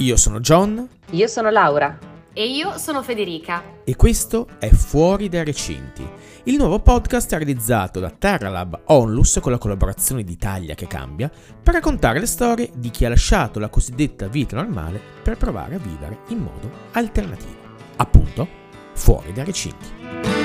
Io sono John. Io sono Laura. E io sono Federica. E questo è Fuori dai recinti, il nuovo podcast realizzato da TerraLab Onlus con la collaborazione di Italia che cambia per raccontare le storie di chi ha lasciato la cosiddetta vita normale per provare a vivere in modo alternativo. Appunto, fuori dai recinti.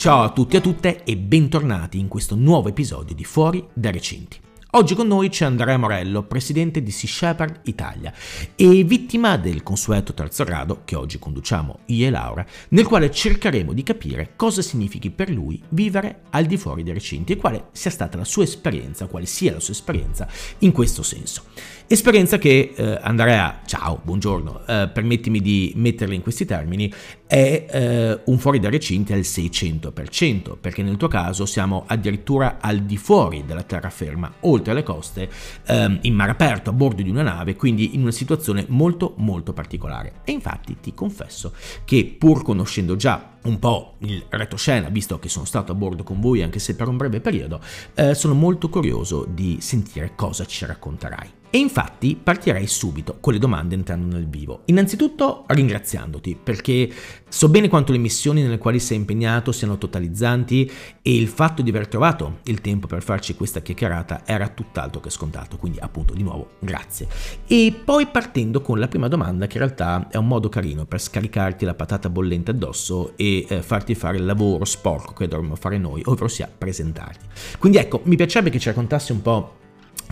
Ciao a tutti e a tutte e bentornati in questo nuovo episodio di Fuori dai recinti. Oggi con noi c'è Andrea Morello, presidente di Sea Shepherd Italia e vittima del consueto terzo grado che oggi conduciamo io e Laura, nel quale cercheremo di capire cosa significhi per lui vivere al di fuori dei recinti e quale sia stata la sua esperienza, quale sia la sua esperienza in questo senso. Esperienza che eh, Andrea, ciao, buongiorno, eh, permettimi di metterla in questi termini, è eh, un fuori dai recinti al 600%, perché nel tuo caso siamo addirittura al di fuori della terraferma, oltre alle coste, ehm, in mare aperto, a bordo di una nave, quindi in una situazione molto molto particolare. E infatti ti confesso che pur conoscendo già un po' il retroscena, visto che sono stato a bordo con voi anche se per un breve periodo, eh, sono molto curioso di sentire cosa ci racconterai. E infatti partirei subito con le domande entrando nel vivo. Innanzitutto ringraziandoti perché so bene quanto le missioni nelle quali sei impegnato siano totalizzanti e il fatto di aver trovato il tempo per farci questa chiacchierata era tutt'altro che scontato, quindi appunto di nuovo grazie. E poi partendo con la prima domanda che in realtà è un modo carino per scaricarti la patata bollente addosso e eh, farti fare il lavoro sporco che dovremmo fare noi, ovvero sia presentarti. Quindi ecco, mi piacerebbe che ci raccontassi un po'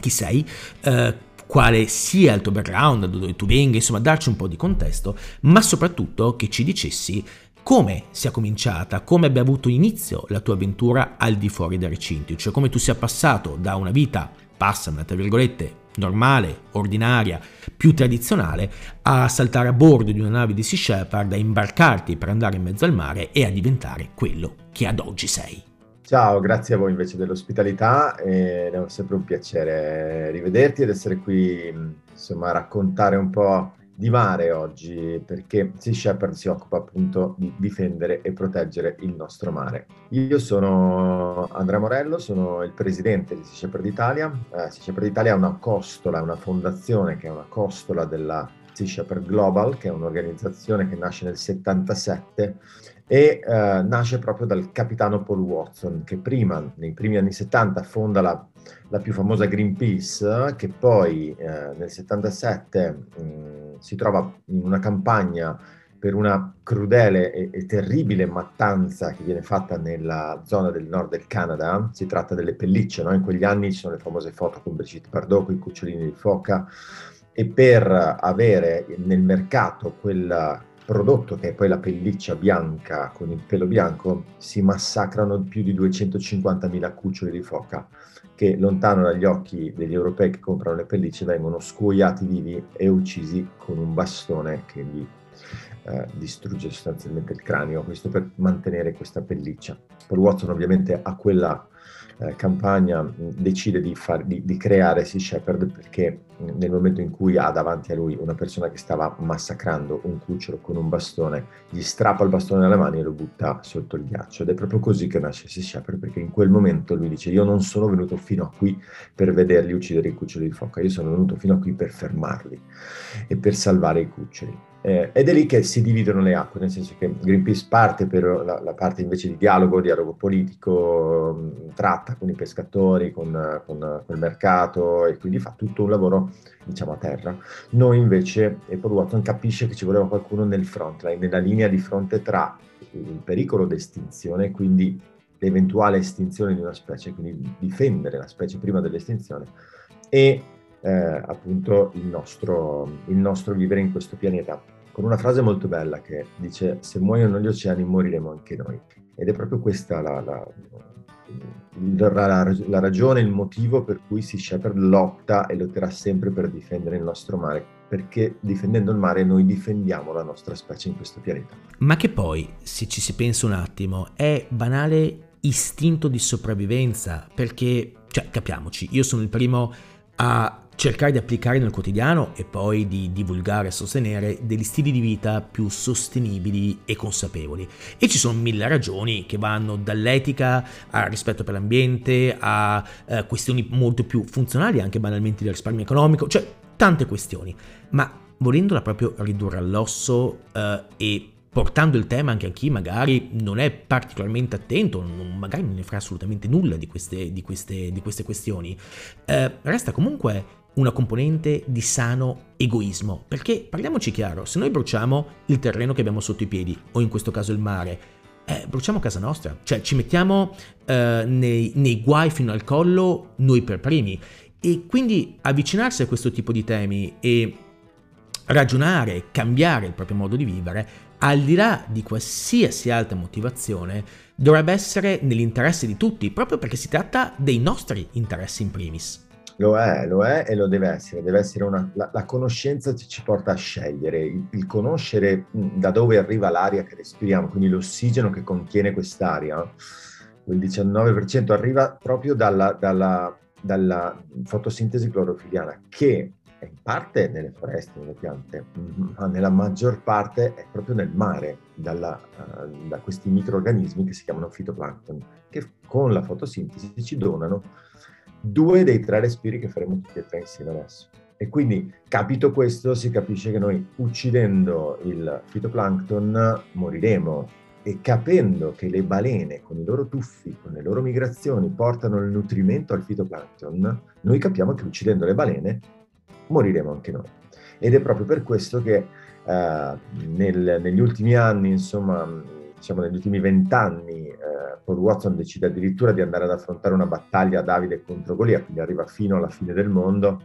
chi sei, eh, quale sia il tuo background, da dove tu venga, insomma darci un po' di contesto, ma soprattutto che ci dicessi come sia cominciata, come abbia avuto inizio la tua avventura al di fuori dai recinti, cioè come tu sia passato da una vita, passami tra virgolette, normale, ordinaria, più tradizionale, a saltare a bordo di una nave di Sea Shepherd, a imbarcarti per andare in mezzo al mare e a diventare quello che ad oggi sei. Ciao, grazie a voi invece dell'ospitalità è sempre un piacere rivederti ed essere qui insomma a raccontare un po' di mare oggi perché Sea Shepherd si occupa appunto di difendere e proteggere il nostro mare. Io sono Andrea Morello, sono il presidente di Sea Shepherd Italia. Eh, sea Shepherd Italia è una costola, una fondazione che è una costola della Sea Shepherd Global, che è un'organizzazione che nasce nel 77 e eh, nasce proprio dal capitano Paul Watson, che prima, nei primi anni 70, fonda la, la più famosa Greenpeace, che poi eh, nel 77 mh, si trova in una campagna per una crudele e, e, terribile mattanza che viene fatta nella zona del nord del Canada. Si tratta delle pellicce, no? in quegli anni ci sono le famose foto con Brigitte Bardot, con i cucciolini di foca, e per avere nel mercato quella prodotto, che è poi la pelliccia bianca con il pelo bianco, si massacrano più di 250.000 cuccioli di foca che lontano dagli occhi degli europei che comprano le pellicce vengono scuoiati vivi e uccisi con un bastone che gli eh, distrugge sostanzialmente il cranio, questo per mantenere questa pelliccia. Paul Watson ovviamente ha quella eh, campagna decide di, far, di, di, creare Sea Shepherd perché nel momento in cui ha davanti a lui una persona che stava massacrando un cucciolo con un bastone, gli strappa il bastone dalle mani e lo butta sotto il ghiaccio. Ed è proprio così che nasce Sea Shepherd perché in quel momento lui dice io non sono venuto fino a qui per vederli uccidere i cuccioli di foca, io sono venuto fino a qui per fermarli e per salvare i cuccioli. Eh, ed è lì che si dividono le acque, nel senso che Greenpeace parte per la, la parte invece di dialogo, dialogo politico, mh, tratta con i pescatori, con, con, con, il mercato e quindi fa tutto un lavoro diciamo a terra. Noi invece, e Paul Watson capisce che ci voleva qualcuno nel frontline, nella linea di fronte tra il pericolo d'estinzione, quindi l'eventuale estinzione di una specie, quindi difendere la specie prima dell'estinzione, e eh, appunto il nostro, il nostro vivere in questo pianeta. Con una frase molto bella che dice se muoiono gli oceani moriremo anche noi. Ed è proprio questa la, la, la, la ragione, il motivo per cui Sea Shepherd lotta e lotterà sempre per difendere il nostro mare, perché difendendo il mare noi difendiamo la nostra specie in questo pianeta. Ma che poi, se ci si pensa un attimo, è banale istinto di sopravvivenza, perché, cioè, capiamoci, io sono il primo a cercare di applicare nel quotidiano e poi di divulgare e sostenere degli stili di vita più sostenibili e consapevoli. E ci sono mille ragioni che vanno dall'etica al rispetto per l'ambiente a eh, questioni molto più funzionali, anche banalmente del risparmio economico, cioè tante questioni. Ma volendola proprio ridurre all'osso eh, e portando il tema anche a chi magari non è particolarmente attento, non, magari non ne fa assolutamente nulla di queste, di queste, di queste questioni, eh, resta comunque una componente di sano egoismo. Perché parliamoci chiaro, se noi bruciamo il terreno che abbiamo sotto i piedi, o in questo caso il mare, eh, bruciamo casa nostra, cioè ci mettiamo eh, nei, nei guai fino al collo noi per primi. E quindi avvicinarsi a questo tipo di temi e ragionare, cambiare il proprio modo di vivere, al di là di qualsiasi altra motivazione, dovrebbe essere nell'interesse di tutti, proprio perché si tratta dei nostri interessi in primis. Lo è, lo è e lo deve essere. Deve essere una, la, la, conoscenza ci, porta a scegliere, il, il, conoscere da dove arriva l'aria che respiriamo, quindi l'ossigeno che contiene quest'aria, il 19% arriva proprio dalla, dalla, dalla fotosintesi clorofiliana, che è in parte nelle foreste, nelle piante, ma nella maggior parte è proprio nel mare, dalla, uh, da questi microorganismi che si chiamano fitoplancton, che con la fotosintesi ci donano due dei tre respiri che faremo tutti e tre insieme adesso. E quindi, capito questo, si capisce che noi uccidendo il fitoplancton moriremo. E capendo che le balene con i loro tuffi, con le loro migrazioni, portano il nutrimento al fitoplancton, noi capiamo che uccidendo le balene moriremo anche noi. Ed è proprio per questo che eh, nel, negli ultimi anni, insomma, diciamo negli ultimi vent'anni, eh, Paul Watson decide addirittura di andare ad affrontare una battaglia Davide contro Golia, quindi arriva fino alla fine del mondo,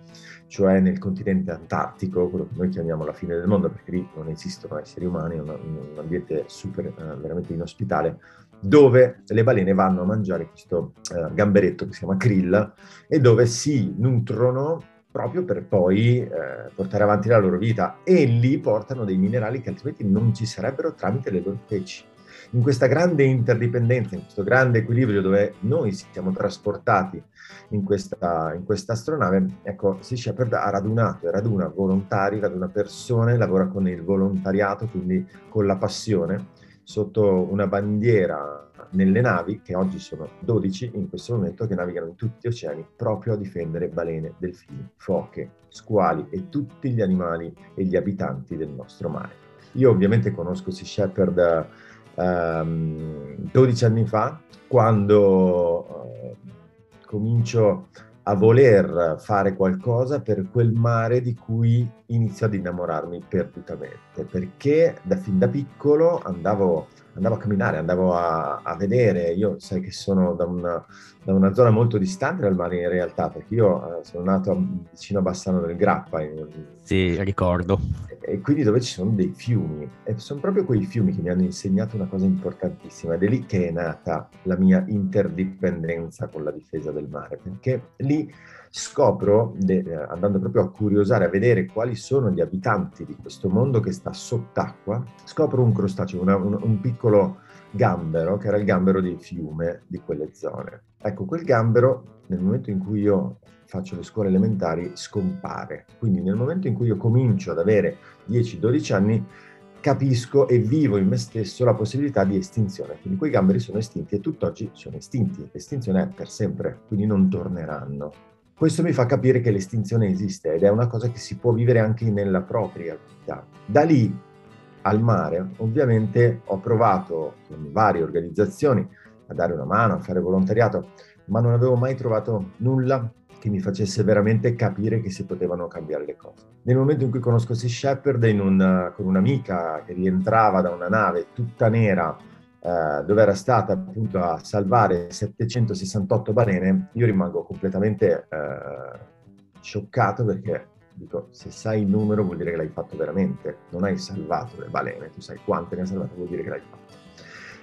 cioè nel continente antartico, quello che noi chiamiamo la fine del mondo, perché lì non esistono esseri umani, è un, un ambiente super, eh, veramente inospitale, dove le balene vanno a mangiare questo eh, gamberetto che si chiama krill e dove si nutrono proprio per poi eh, portare avanti la loro vita e lì portano dei minerali che altrimenti non ci sarebbero tramite le loro feci in questa grande interdipendenza, in questo grande equilibrio dove noi siamo trasportati in questa, in questa astronave, ecco, Sea Shepherd ha radunato e raduna volontari, raduna persone, lavora con il volontariato, quindi con la passione, sotto una bandiera nelle navi, che oggi sono 12 in questo momento, che navigano in tutti gli oceani proprio a difendere balene, delfini, foche, squali e tutti gli animali e gli abitanti del nostro mare. Io ovviamente conosco Sea Shepherd um, 12 anni fa, quando uh, comincio a voler fare qualcosa per quel mare di cui inizio ad innamorarmi perdutamente, perché da fin da piccolo andavo andavo a camminare, andavo a, a, vedere, io sai che sono da una, da una, zona molto distante dal mare in realtà, perché io eh, sono nato vicino a Bassano del Grappa. In, sì, ricordo. E, e, quindi dove ci sono dei fiumi, e sono proprio quei fiumi che mi hanno insegnato una cosa importantissima, ed è lì che è nata la mia interdipendenza con la difesa del mare, perché lì scopro, eh, andando proprio a curiosare, a vedere quali sono gli abitanti di questo mondo che sta sott'acqua, scopro un crostaceo, una, un, un piccolo gambero, che era il gambero di fiume di quelle zone. Ecco, quel gambero, nel momento in cui io faccio le scuole elementari, scompare. Quindi nel momento in cui io comincio ad avere 10-12 anni, capisco e vivo in me stesso la possibilità di estinzione. Quindi quei gamberi sono estinti e tutt'oggi sono estinti. L'estinzione è per sempre, quindi non torneranno. Questo mi fa capire che l'estinzione esiste ed è una cosa che si può vivere anche nella propria vita. Da lì al mare, ovviamente ho provato con varie organizzazioni a dare una mano, a fare volontariato, ma non avevo mai trovato nulla che mi facesse veramente capire che si potevano cambiare le cose. Nel momento in cui conosco Sea Shepherd un, con un'amica che rientrava da una nave tutta nera eh, dove era stata appunto a salvare 768 balene, io rimango completamente eh, scioccato perché dico, se sai il numero vuol dire che l'hai fatto veramente, non hai salvato le balene, tu sai quante ne hai salvate, vuol dire che l'hai fatto.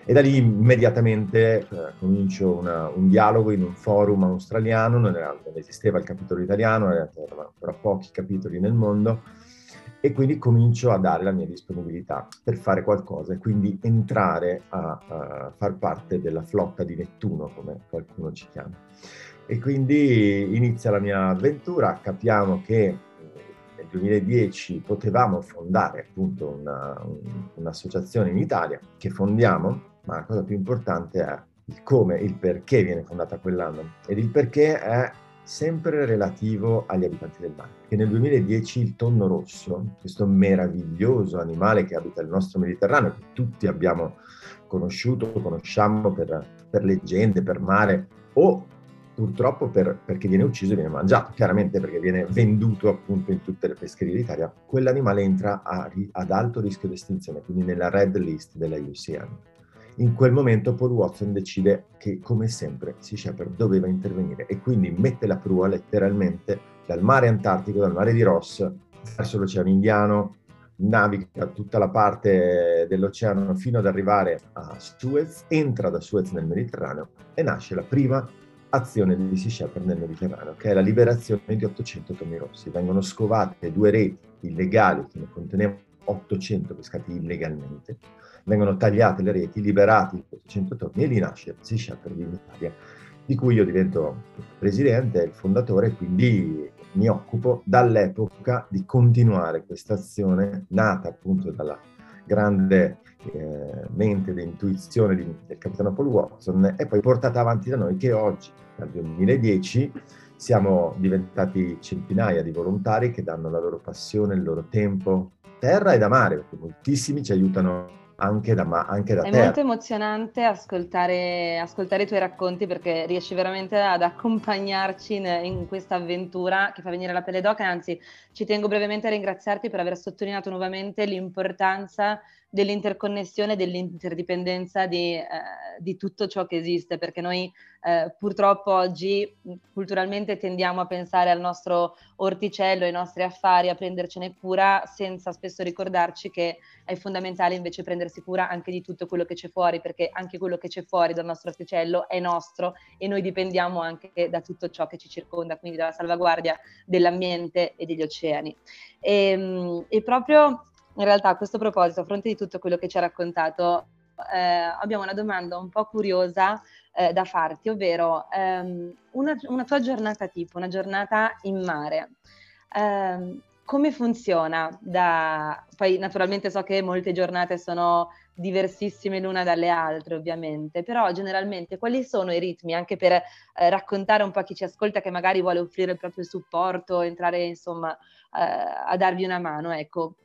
E da lì immediatamente eh, comincio una, un dialogo in un forum australiano, non, era, non esisteva il capitolo italiano, erano ancora pochi capitoli nel mondo, e quindi comincio a dare la mia disponibilità per fare qualcosa e quindi entrare a, a far parte della flotta di Nettuno, come qualcuno ci chiama. E quindi inizia la mia avventura, capiamo che 2010 potevamo fondare appunto una, un'associazione in Italia che fondiamo, ma la cosa più importante è il come, il perché viene fondata quell'anno. Ed il perché è sempre relativo agli abitanti del mare. Che nel 2010 il tonno rosso, questo meraviglioso animale che abita il nostro Mediterraneo, che tutti abbiamo conosciuto, conosciamo per, per leggende, per mare, o purtroppo per, perché viene ucciso e viene mangiato, chiaramente perché viene venduto appunto in tutte le pescherie d'Italia, quell'animale entra a, ad alto rischio di estinzione, quindi nella red list della UCN. In quel momento Paul Watson decide che, come sempre, Sea Shepherd doveva intervenire e quindi mette la prua letteralmente dal mare Antartico, dal mare di Ross, verso l'Oceano Indiano, naviga tutta la parte dell'oceano fino ad arrivare a Suez, entra da Suez nel Mediterraneo e nasce la prima azione di Sea Shepherd nel Mediterraneo, che è la liberazione di 800 tonni rossi. Vengono scovate due reti illegali che ne contenevano 800 pescati illegalmente vengono tagliate le reti, liberati 800 tonni e lì nasce Sea Shepherd in Italia, di cui io divento presidente, il fondatore, e quindi mi occupo dall'epoca di continuare questa azione nata appunto dalla grande eh, mente di intuizione di, del capitano Paul Watson e poi portata avanti da noi che oggi, dal 2010, siamo diventati centinaia di volontari che danno la loro passione, il loro tempo, terra e da mare, perché moltissimi ci aiutano anche da, ma, anche da È terra. molto emozionante ascoltare, ascoltare, i tuoi racconti perché riesci veramente ad accompagnarci in, in questa avventura che fa venire la pelle d'oca. Anzi, ci tengo brevemente a ringraziarti per aver sottolineato nuovamente l'importanza dell'interconnessione, dell'interdipendenza di, eh, di, tutto ciò che esiste, perché noi eh, purtroppo oggi culturalmente tendiamo a pensare al nostro orticello, ai nostri affari, a prendercene cura, senza spesso ricordarci che è fondamentale invece prendersi cura anche di tutto quello che c'è fuori, perché anche quello che c'è fuori dal nostro orticello è nostro e noi dipendiamo anche da tutto ciò che ci circonda, quindi dalla salvaguardia dell'ambiente e degli oceani. E, ehm, e proprio in realtà a questo proposito, a fronte di tutto quello che ci ha raccontato, eh, abbiamo una domanda un po' curiosa eh, da farti, ovvero ehm, una, una, tua giornata tipo, una giornata in mare. Eh, come funziona? Da... Poi naturalmente so che molte giornate sono diversissime l'una dalle altre, ovviamente, però generalmente quali sono i ritmi anche per eh, raccontare un po' a chi ci ascolta che magari vuole offrire il proprio supporto, entrare insomma eh, a darvi una mano, ecco,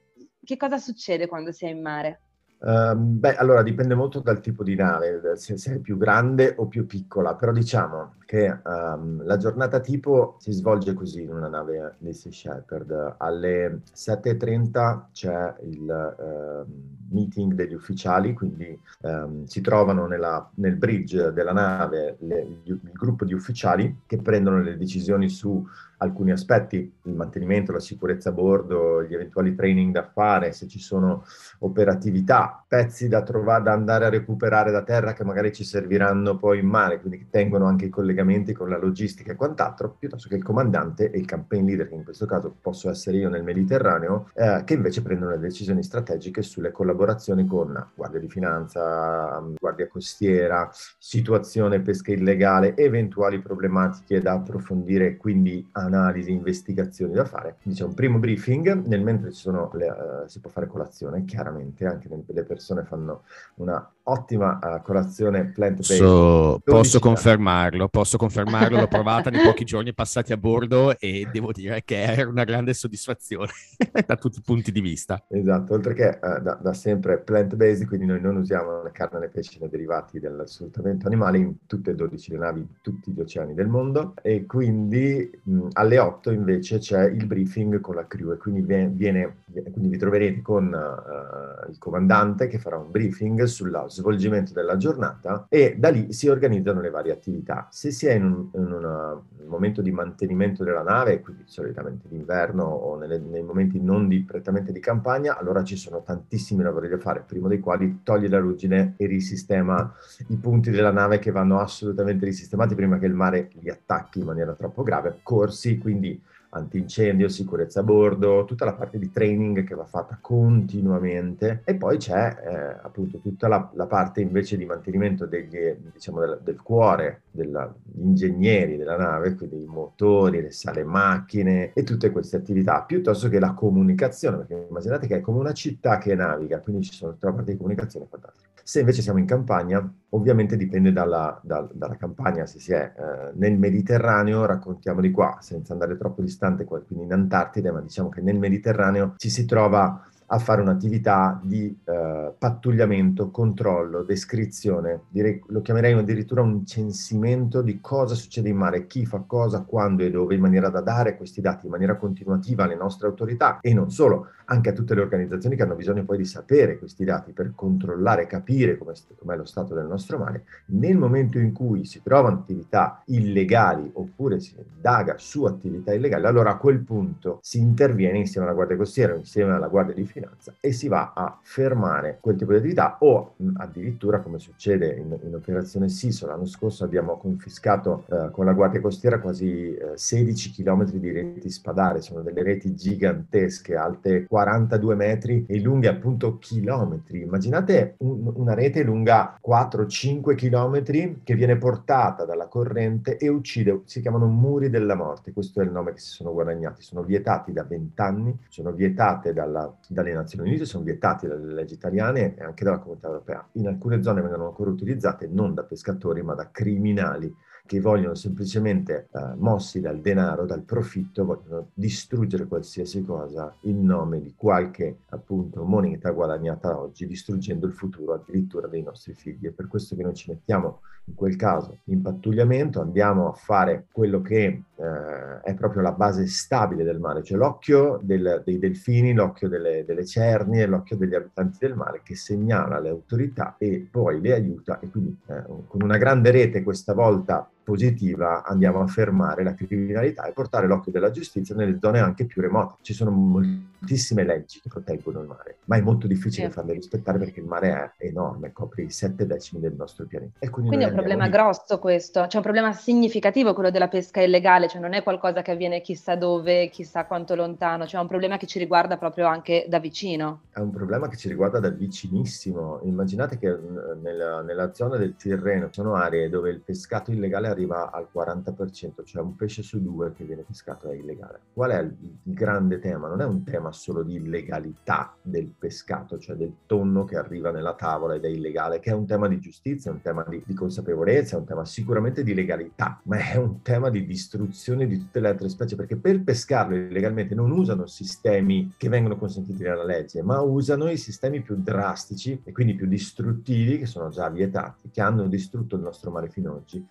che cosa succede quando sei in mare? Uh, beh, allora dipende molto dal tipo di nave, se, se, è più grande o più piccola, però diciamo che um, la giornata tipo si svolge così in una nave di Sea Shepherd. Alle 7.30 c'è il uh, meeting degli ufficiali, quindi um, si trovano nella, nel bridge della nave le, il gruppo di ufficiali che prendono le decisioni su alcuni aspetti, il mantenimento, la sicurezza a bordo, gli eventuali training da fare, se ci sono operatività, pezzi da trovare, da andare a recuperare da terra che magari ci serviranno poi in mare, quindi che tengono anche i collegamenti con la logistica e quant'altro, piuttosto che il comandante e il campaign leader, che in questo caso posso essere io nel Mediterraneo, eh, che invece prendono le decisioni strategiche sulle collaborazioni con Guardia di Finanza, Guardia Costiera, situazione pesca illegale, eventuali problematiche da approfondire, quindi analisi, investigazioni da fare. Quindi c'è un primo briefing, nel mentre le, uh, si può fare colazione, chiaramente anche le persone fanno una ottima uh, colazione plant-based. So, posso confermarlo, posso confermarlo, l'ho provata nei pochi giorni passati a bordo e devo dire che era una grande soddisfazione da tutti i punti di vista. Esatto, oltre che uh, da, da, sempre plant-based, quindi noi non usiamo né carne né pesce né derivati del sfruttamento animale in tutte e 12 le navi, tutti gli oceani del mondo e quindi mh, alle 8 invece c'è il briefing con la crew e quindi, viene, viene, quindi vi troverete con uh, il comandante che farà un briefing sullo svolgimento della giornata e da lì si organizzano le varie attività. Se si è in un, in una, un momento di mantenimento della nave, quindi solitamente d'inverno o nelle, nei momenti non di, prettamente di campagna, allora ci sono tantissimi lavori da fare, primo dei quali toglie la ruggine e risistema i punti della nave che vanno assolutamente risistemati prima che il mare li attacchi in maniera troppo grave, corsi corsi, quindi antincendio, sicurezza a bordo, tutta la parte di training che va fatta continuamente e poi c'è eh, appunto tutta la, la, parte invece di mantenimento degli, diciamo, del, del cuore degli ingegneri della nave, quindi i motori, le sale macchine e tutte queste attività, piuttosto che la comunicazione, perché immaginate che è come una città che naviga, quindi ci sono tutta la parte di comunicazione e quant'altro. Se invece siamo in campagna, ovviamente dipende dalla, da, dalla campagna, se si è eh, nel Mediterraneo, raccontiamo di qua, senza andare troppo distante, quindi in Antartide, ma diciamo che nel Mediterraneo ci si trova a fare un'attività di eh, pattugliamento, controllo, descrizione, direi, lo chiamerei addirittura un censimento di cosa succede in mare, chi fa cosa, quando e dove, in maniera da dare questi dati in maniera continuativa alle nostre autorità e non solo, anche a tutte le organizzazioni che hanno bisogno poi di sapere questi dati per controllare capire com'è, com'è lo stato del nostro mare. Nel momento in cui si trovano attività illegali oppure si indaga su attività illegali, allora a quel punto si interviene insieme alla Guardia Costiera, insieme alla Guardia di Finanza e si va a fermare quel tipo di attività o addirittura come succede in, in operazione SISO l'anno scorso abbiamo confiscato eh, con la Guardia Costiera quasi eh, 16 km di reti spadare, sono delle reti gigantesche, alte 42 metri e lunghe appunto chilometri. Immaginate un, una rete lunga 4-5 chilometri che viene portata dalla corrente e uccide, si chiamano muri della morte, questo è il nome che si sono guadagnati, sono vietati da 20 anni, sono vietate dalla, dalle Nazioni Unite, sono vietati dalle leggi italiane e anche dalla comunità europea. In alcune zone vengono ancora utilizzate non da pescatori ma da criminali che vogliono semplicemente, eh, mossi dal denaro, dal profitto, vogliono distruggere qualsiasi cosa in nome di qualche appunto moneta guadagnata oggi, distruggendo il futuro addirittura dei nostri figli. È per questo che noi ci mettiamo in quel caso in pattugliamento, andiamo a fare quello che eh, è proprio la base stabile del mare, cioè l'occhio del, dei delfini, l'occhio delle, delle cernie l'occhio degli abitanti del mare che segnala le autorità e poi le aiuta e quindi eh, con una grande rete questa volta positiva andiamo a fermare la criminalità e portare l'occhio della giustizia nelle zone anche più remote. Ci sono moltissime leggi che proteggono il mare, ma è molto difficile sì. farle rispettare perché il mare è enorme, copre i sette decimi del nostro pianeta. Quindi, quindi è un problema lì. grosso questo, c'è un problema significativo quello della pesca illegale, cioè non è qualcosa che avviene chissà dove, chissà quanto lontano, cioè è un problema che ci riguarda proprio anche da vicino. È un problema che ci riguarda da vicinissimo. Immaginate che nella, nella zona del Tirreno ci sono aree dove il pescato illegale arriva al 40%, cioè un pesce su due che viene pescato è illegale. Qual è il, grande tema? Non è un tema solo di illegalità del pescato, cioè del tonno che arriva nella tavola ed è illegale, che è un tema di giustizia, è un tema di, di consapevolezza, è un tema sicuramente di legalità, ma è un tema di distruzione di tutte le altre specie, perché per pescarlo illegalmente non usano sistemi che vengono consentiti dalla legge, ma usano i sistemi più drastici e quindi più distruttivi, che sono già vietati, che hanno distrutto il nostro mare fino ad oggi.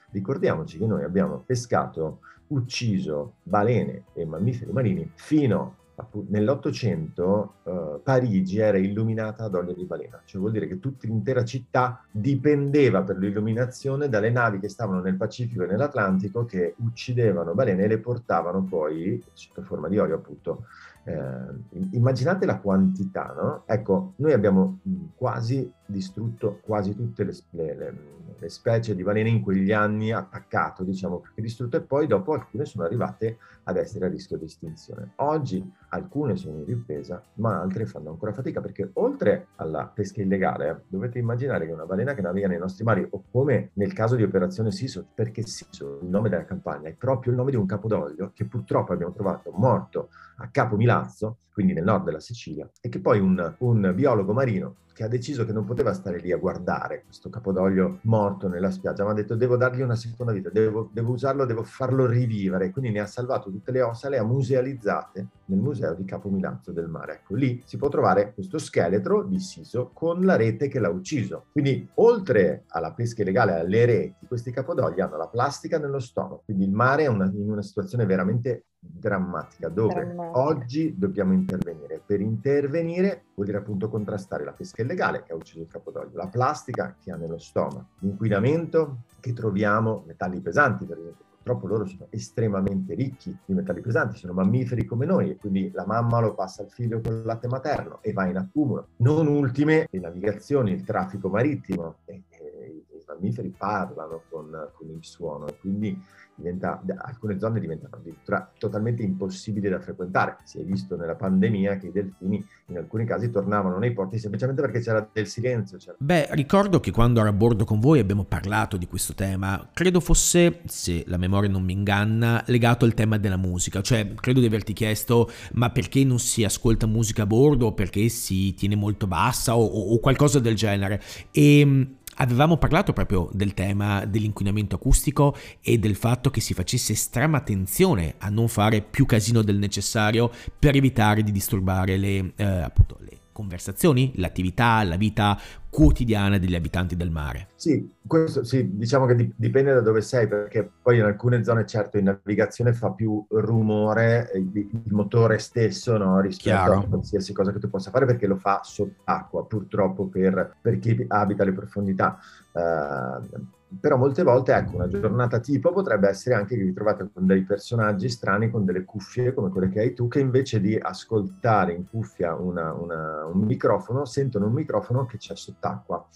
Ricordiamoci che noi abbiamo pescato, ucciso balene e mammiferi marini fino nell'Ottocento uh, Parigi era illuminata ad olio di balena, cioè vuol dire che tutta l'intera città dipendeva per l'illuminazione dalle navi che stavano nel Pacifico e nell'Atlantico che uccidevano balene e le portavano poi, sotto forma di olio appunto, eh, immaginate la quantità, no? Ecco, noi abbiamo quasi distrutto quasi tutte le, le, le, specie di balene in quegli anni, attaccato, diciamo, più che distrutto, e poi dopo alcune sono arrivate ad essere a rischio di estinzione. Oggi alcune sono in ripresa, ma altre fanno ancora fatica, perché oltre alla pesca illegale, dovete immaginare che una balena che naviga nei nostri mari, o come nel caso di Operazione Siso, perché Siso, il nome della campagna, è proprio il nome di un capodoglio che purtroppo abbiamo trovato morto a Capo Milazzo, quindi nel nord della Sicilia, e che poi un, un biologo marino che ha deciso che non poteva stare lì a guardare questo capodoglio morto nella spiaggia, ma ha detto devo dargli una seconda vita, devo, devo, usarlo, devo farlo rivivere, quindi ne ha salvato tutte le ossa, le ha musealizzate nel museo di Capomilazzo del Mare. Ecco, lì si può trovare questo scheletro di Siso con la rete che l'ha ucciso. Quindi oltre alla pesca illegale, alle reti, questi capodogli hanno la plastica nello stomaco, quindi il mare è una, in una situazione veramente drammatica dove drammatica. oggi dobbiamo intervenire. Per intervenire vuol dire appunto contrastare la pesca illegale che ha ucciso il capodoglio, la plastica che ha nello stomaco, l'inquinamento che troviamo, metalli pesanti per esempio. Purtroppo loro sono estremamente ricchi di metalli pesanti, sono mammiferi come noi e quindi la mamma lo passa al figlio con il latte materno e va in accumulo. Non ultime le navigazioni, il traffico marittimo mammiferi parlano con, con il suono e quindi diventa, alcune zone diventano addirittura totalmente impossibili da frequentare. Si è visto nella pandemia che i delfini in alcuni casi tornavano nei porti semplicemente perché c'era del silenzio. C'era... Beh, ricordo che quando ero a bordo con voi abbiamo parlato di questo tema, credo fosse, se la memoria non mi inganna, legato al tema della musica, cioè credo di averti chiesto ma perché non si ascolta musica a bordo, perché si tiene molto bassa o, o qualcosa del genere. E Avevamo parlato proprio del tema dell'inquinamento acustico e del fatto che si facesse estrema attenzione a non fare più casino del necessario per evitare di disturbare le, eh, appunto, le conversazioni, l'attività, la vita quotidiana degli abitanti del mare. Sì, questo sì, diciamo che dipende da dove sei, perché poi in alcune zone certo in navigazione fa più rumore il, motore stesso no, rispetto Chiaro. a qualsiasi cosa che tu possa fare, perché lo fa sott'acqua, purtroppo per, per chi abita le profondità. Uh, però molte volte ecco una giornata tipo potrebbe essere anche che vi trovate con dei personaggi strani con delle cuffie come quelle che hai tu che invece di ascoltare in cuffia una, una, un microfono sentono un microfono che c'è sott'acqua.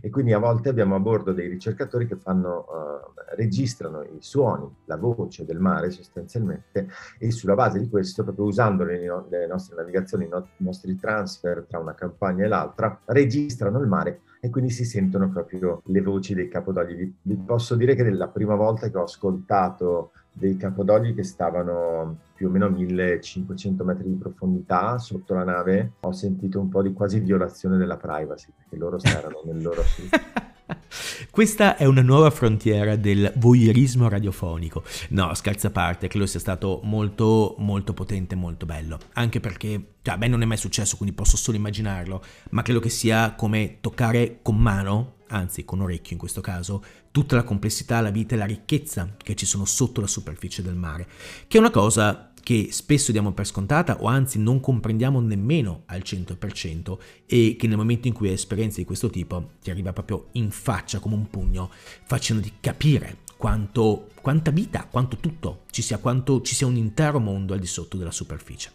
E quindi a volte abbiamo a bordo dei ricercatori che fanno, uh, registrano i suoni, la voce del mare sostanzialmente e sulla base di questo proprio usando le, le nostre navigazioni, i nostri transfer tra una campagna e l'altra registrano il mare e quindi si sentono proprio le voci dei capodogli. Vi, vi posso dire che la prima volta che ho ascoltato dei capodogli che stavano più o meno a 1500 metri di profondità sotto la nave, ho sentito un po' di quasi violazione della privacy, perché loro stavano nel loro... Questa è una nuova frontiera del voyeurismo radiofonico. No, scherzo a parte, credo sia stato molto, molto potente, molto bello. Anche perché, cioè, a me non è mai successo, quindi posso solo immaginarlo, ma credo che sia come toccare con mano, anzi con orecchio in questo caso, tutta la complessità, la vita e la ricchezza che ci sono sotto la superficie del mare, che è una cosa che spesso diamo per scontata o anzi non comprendiamo nemmeno al 100% e che nel momento in cui hai esperienze di questo tipo ti arriva proprio in faccia come un pugno facendoti capire quanto, quanta vita, quanto tutto ci sia, quanto ci sia un intero mondo al di sotto della superficie.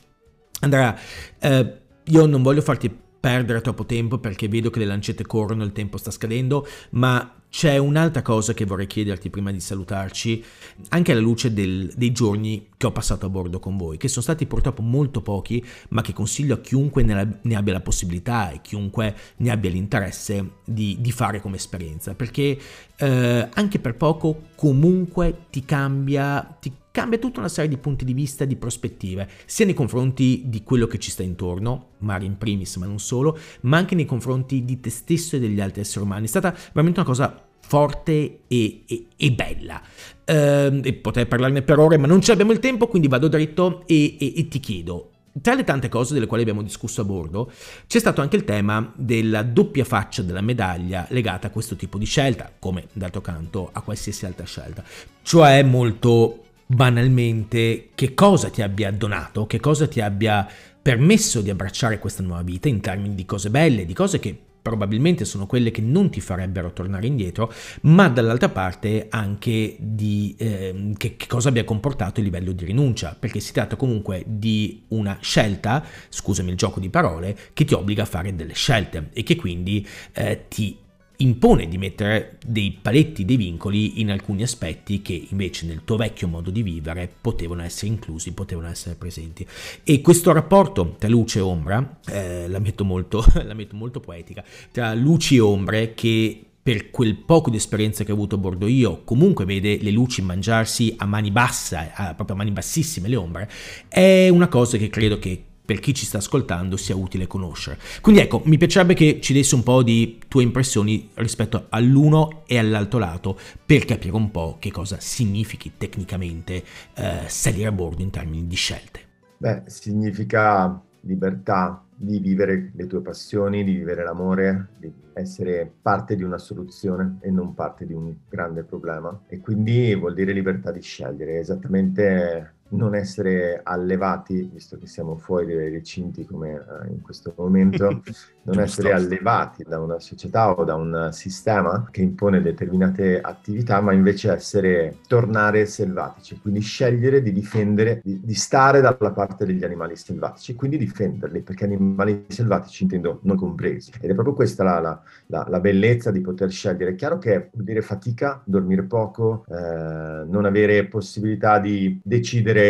Andrea, eh, io non voglio farti perdere troppo tempo perché vedo che le lancette corrono, il tempo sta scadendo, ma c'è un'altra cosa che vorrei chiederti prima di salutarci, anche alla luce del, dei giorni che ho passato a bordo con voi, che sono stati purtroppo molto pochi, ma che consiglio a chiunque ne, abbia la possibilità e chiunque ne abbia l'interesse di, di fare come esperienza, perché eh, anche per poco comunque ti cambia, ti cambia tutta una serie di punti di vista, di prospettive, sia nei confronti di quello che ci sta intorno, mare in primis, ma non solo, ma anche nei confronti di te stesso e degli altri esseri umani. È stata veramente una cosa forte e, e, e bella. Uh, e potrei parlarne per ore, ma non abbiamo il tempo, quindi vado dritto e, e ti chiedo, tra le tante cose delle quali abbiamo discusso a bordo, c'è stato anche il tema della doppia faccia della medaglia legata a questo tipo di scelta, come d'altro canto a qualsiasi altra scelta. Cioè molto banalmente che cosa ti abbia donato, che cosa ti abbia permesso di abbracciare questa nuova vita in termini di cose belle, di cose che probabilmente sono quelle che non ti farebbero tornare indietro, ma dall'altra parte anche di eh, che, che, cosa abbia comportato il livello di rinuncia, perché si tratta comunque di una scelta, scusami il gioco di parole, che ti obbliga a fare delle scelte e che quindi eh, ti impone di mettere dei paletti, dei vincoli in alcuni aspetti che invece nel tuo vecchio modo di vivere potevano essere inclusi, potevano essere presenti. E questo rapporto tra luce e ombra, eh, la, metto molto, la metto molto poetica, tra luci e ombre che per quel poco di esperienza che ho avuto a bordo io, comunque vede le luci mangiarsi a mani basse, proprio a mani bassissime le ombre, è una cosa che credo che per chi ci sta ascoltando sia utile conoscere. Quindi ecco, mi piacerebbe che ci dessi un po' di tue impressioni rispetto all'uno e all'altro lato per capire un po' che cosa significhi tecnicamente eh, salire a bordo in termini di scelte. Beh, significa libertà di vivere le tue passioni, di vivere l'amore, di essere parte di una soluzione e non parte di un grande problema. E quindi vuol dire libertà di scegliere, esattamente non essere allevati, visto che siamo fuori dai recinti come uh, in questo momento, non essere allevati da una società o da un sistema che impone determinate attività, ma invece essere, tornare selvatici, quindi scegliere di difendere, di, di stare dalla parte degli animali selvatici, quindi difenderli, perché animali selvatici intendo non compresi. Ed è proprio questa la, la, la, la bellezza di poter scegliere. È chiaro che vuol dire fatica, dormire poco, eh, non avere possibilità di decidere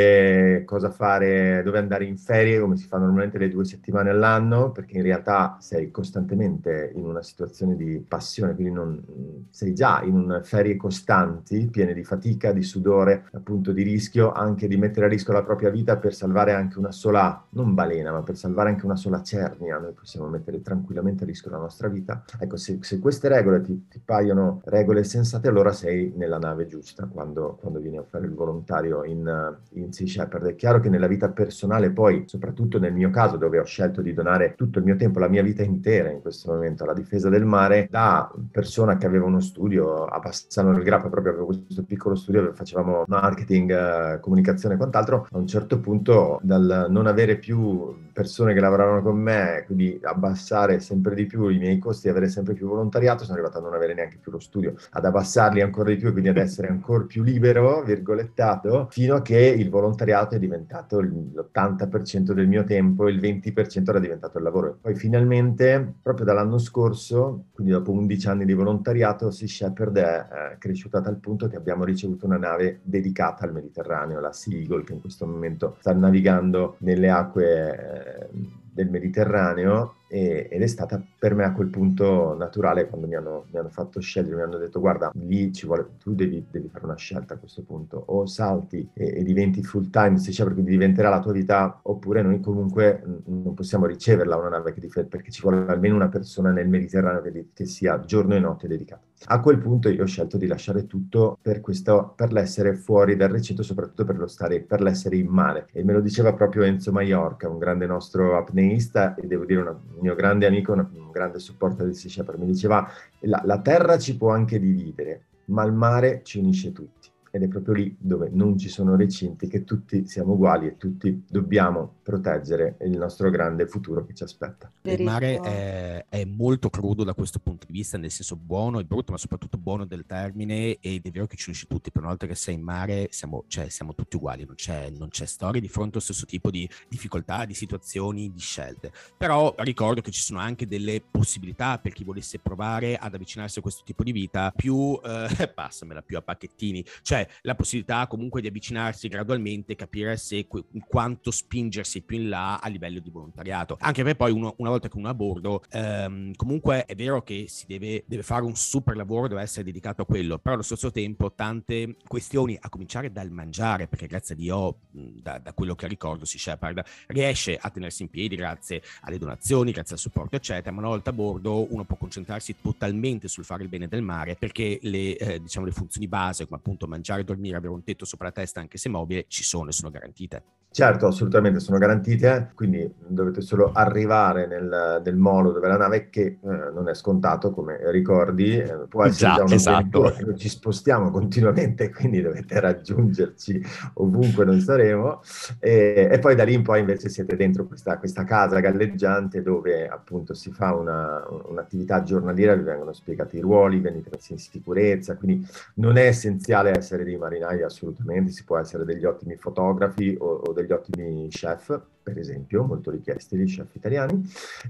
cosa fare, dove andare in ferie, come si fa normalmente le due settimane all'anno, perché in realtà sei costantemente in una situazione di passione, quindi non, sei già in ferie costanti, piene di fatica, di sudore, appunto di rischio, anche di mettere a rischio la propria vita per salvare anche una sola, non balena, ma per salvare anche una sola cernia, noi possiamo mettere tranquillamente a rischio la nostra vita. Ecco, se, se queste regole ti, ti, paiono regole sensate, allora sei nella nave giusta quando, quando vieni a fare il volontario in, in Sea Shepherd. È chiaro che nella vita personale, poi, soprattutto nel mio caso, dove ho scelto di donare tutto il mio tempo, la mia vita intera in questo momento alla difesa del mare, da persona che aveva uno studio a Bassano del Grappa, proprio avevo questo piccolo studio dove facevamo marketing, eh, comunicazione e quant'altro, a un certo punto dal non avere più persone che lavoravano con me, quindi abbassare sempre di più i miei costi avere sempre più volontariato, sono arrivato a non avere neanche più lo studio, ad abbassarli ancora di più e quindi ad essere ancora più libero, virgolettato, fino a che il volontariato è diventato l'80% del mio tempo, il 20% era diventato il lavoro. Poi finalmente, proprio dall'anno scorso, quindi dopo 11 anni di volontariato, Sea Shepherd è eh, cresciuta a tal punto che abbiamo ricevuto una nave dedicata al Mediterraneo, la Sea Eagle, che in questo momento sta navigando nelle acque eh, del Mediterraneo e, ed è stata per me a quel punto naturale quando mi hanno, mi hanno, fatto scegliere, mi hanno detto guarda lì ci vuole, tu devi, devi fare una scelta a questo punto, o salti e, e diventi full time, se c'è perché diventerà la tua vita, oppure noi comunque non possiamo riceverla una nave che difende perché ci vuole almeno una persona nel Mediterraneo che, che sia giorno e notte dedicata. A quel punto io ho scelto di lasciare tutto per, questo, per l'essere fuori dal recinto, soprattutto per, lo stare, per l'essere in mare. E me lo diceva proprio Enzo Maiorca, un grande nostro apneista e devo dire una, un mio grande amico, un, grande supporter del Sea Shepherd. Mi diceva la, la terra ci può anche dividere, ma il mare ci unisce tutti ed è proprio lì dove non ci sono recinti che tutti siamo uguali e tutti dobbiamo proteggere il nostro grande futuro che ci aspetta. Il mare è, è, molto crudo da questo punto di vista, nel senso buono e brutto, ma soprattutto buono del termine ed è vero che ci unisce tutti, per una volta che sei in mare siamo, cioè, siamo tutti uguali, non c'è, non c'è, storia di fronte allo stesso tipo di difficoltà, di situazioni, di scelte. Però ricordo che ci sono anche delle possibilità per chi volesse provare ad avvicinarsi a questo tipo di vita più, eh, passamela, più a pacchettini, cioè la possibilità comunque di avvicinarsi gradualmente, capire se quanto spingersi più in là a livello di volontariato. Anche perché poi uno, una volta che uno è a bordo, ehm, comunque è vero che si deve, deve, fare un super lavoro, deve essere dedicato a quello, però allo stesso tempo tante questioni, a cominciare dal mangiare, perché grazie a Dio, da, da quello che ricordo, Sea Shepherd riesce a tenersi in piedi grazie alle donazioni, grazie al supporto, eccetera, ma una volta a bordo uno può concentrarsi totalmente sul fare il bene del mare, perché le, eh, diciamo, le funzioni base, come appunto mangiare, mangiare, dormire, avere un tetto sopra la testa anche se mobile, ci sono e sono garantite. Certo, assolutamente sono garantite, quindi dovete solo arrivare nel, nel molo dove la nave che eh, non è scontato, come ricordi, eh, può essere già, già esatto. noi ci spostiamo continuamente, quindi dovete raggiungerci ovunque noi saremo e, e, poi da lì in poi invece siete dentro questa, questa casa galleggiante dove appunto si fa una, un'attività giornaliera, vi vengono spiegati i ruoli, venite messi in sicurezza, quindi non è essenziale essere dei marinai assolutamente, si può essere degli ottimi fotografi o, o degli ottimi chef, per esempio, molto richiesti gli chef italiani,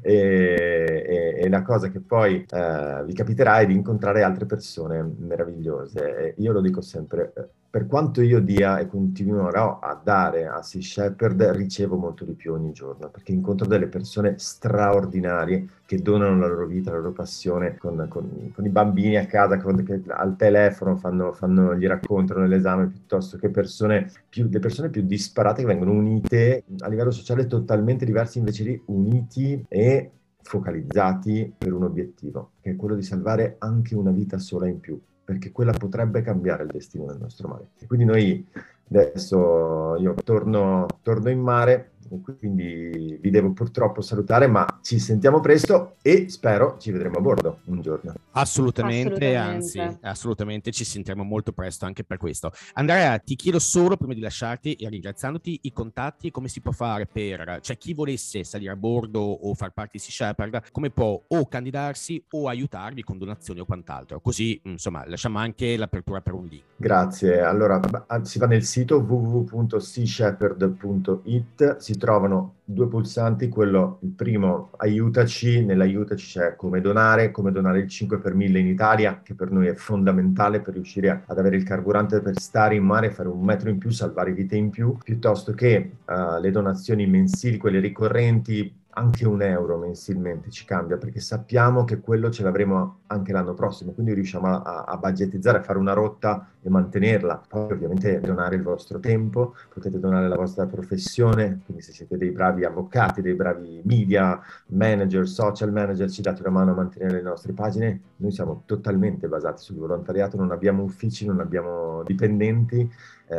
e, e, e la cosa che poi eh, vi capiterà è di incontrare altre persone meravigliose. E io lo dico sempre, eh, per quanto io dia e continuerò a dare a Sea Shepherd, ricevo molto di più ogni giorno, perché incontro delle persone straordinarie che donano la loro vita, la loro passione con, con, con i bambini a casa, con, che al telefono fanno, fanno, gli raccontano l'esame, piuttosto che persone più, le persone più disparate che vengono unite a livello sociale totalmente diversi, invece lì uniti e focalizzati per un obiettivo, che è quello di salvare anche una vita sola in più perché quella potrebbe cambiare il destino del nostro mare. Quindi noi adesso io torno, torno in mare, quindi vi devo purtroppo salutare, ma ci sentiamo presto e spero ci vedremo a bordo un giorno. Assolutamente, assolutamente. anzi, assolutamente ci sentiremo molto presto anche per questo. Andrea, ti chiedo solo prima di lasciarti e ringraziandoti i contatti, come si può fare per, cioè chi volesse salire a bordo o far parte di Sea Shepherd, come può o candidarsi o aiutarvi con donazioni o quant'altro. Così, insomma, lasciamo anche l'apertura per un link. Grazie. Allora, si va nel sito www.seashepherd.it, si trovano due pulsanti, quello, il primo, aiutaci, nell'aiutaci c'è come donare, come donare il 5 per 1000 in Italia, che per noi è fondamentale per riuscire ad avere il carburante per stare in mare, fare un metro in più, salvare vite in più, piuttosto che uh, le donazioni mensili, quelle ricorrenti, anche un euro mensilmente ci cambia perché sappiamo che quello ce l'avremo anche l'anno prossimo, quindi riusciamo a, a budgetizzare, a fare una rotta e mantenerla. Poi ovviamente donare il vostro tempo, potete donare la vostra professione, quindi se siete dei bravi avvocati, dei bravi media manager, social manager, ci date una mano a mantenere le nostre pagine. Noi siamo totalmente basati sul volontariato, non abbiamo uffici, non abbiamo dipendenti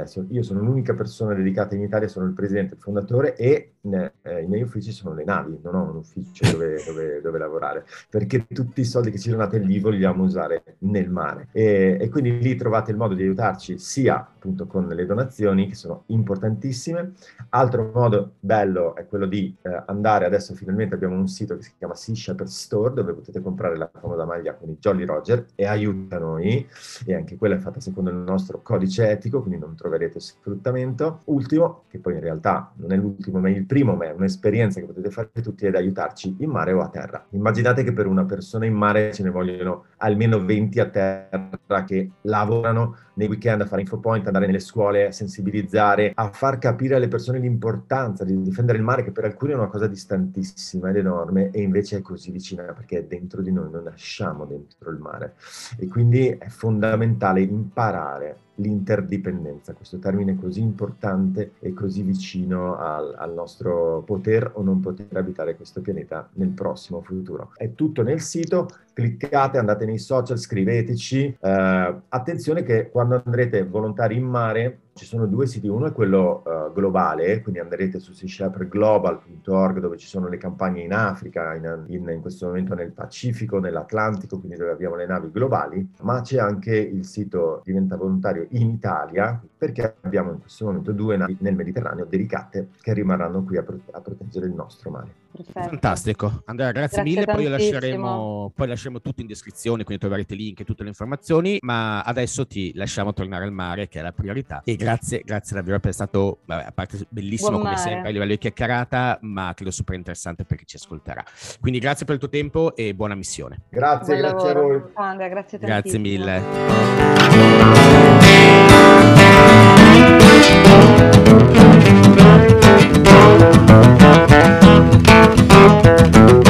eh, io sono l'unica persona dedicata in Italia, sono il presidente, il fondatore e eh, i miei uffici sono le navi, non ho un ufficio dove, dove, dove, lavorare, perché tutti i soldi che ci donate lì vogliamo usare nel mare. E, e, quindi lì trovate il modo di aiutarci sia appunto con le donazioni, che sono importantissime. Altro modo bello è quello di eh, andare, adesso finalmente abbiamo un sito che si chiama Sea Shepherd Store, dove potete comprare la famosa maglia con i Jolly Roger e aiuta noi, e anche quella è fatta secondo il nostro codice etico, quindi non troverete sfruttamento. Ultimo, che poi in realtà non è l'ultimo, ma è il primo, ma è un'esperienza che potete fare tutti ed aiutarci in mare o a terra. Immaginate che per una persona in mare ce ne vogliono almeno 20 a terra che lavorano nei weekend a fare infopoint, andare nelle scuole, a sensibilizzare, a far capire alle persone l'importanza di difendere il mare, che per alcuni è una cosa distantissima ed enorme, e invece è così vicina perché è dentro di noi, noi nasciamo dentro il mare. E quindi è fondamentale imparare l'interdipendenza, questo termine così importante e così vicino al, al, nostro poter o non poter abitare questo pianeta nel prossimo futuro. È tutto nel sito, cliccate, andate nei social, scriveteci. Eh, attenzione che quando andrete volontari in mare ci sono due siti, uno è quello uh, globale, quindi andrete su seashepherdglobal.org dove ci sono le campagne in Africa, in, in, in, questo momento nel Pacifico, nell'Atlantico, quindi dove abbiamo le navi globali, ma c'è anche il sito Diventa Volontario in Italia, perché abbiamo in questo momento due navi nel Mediterraneo dedicate che rimarranno qui a, prote- a proteggere il nostro mare perfetto. Fantastico. Andrea, grazie, grazie mille. Poi lasceremo, poi lasceremo, tutto in descrizione, quindi troverete link e tutte le informazioni. Ma adesso ti lasciamo tornare al mare, che è la priorità. E grazie, grazie davvero per essere stato, vabbè, a parte bellissimo Buon come mare. sempre a livello di chiacchierata, ma credo super interessante per chi ci ascolterà. Quindi grazie per il tuo tempo e buona missione. Grazie, Buon grazie lavoro. a voi. Andrea, grazie, grazie mille. Thank you. Thank you.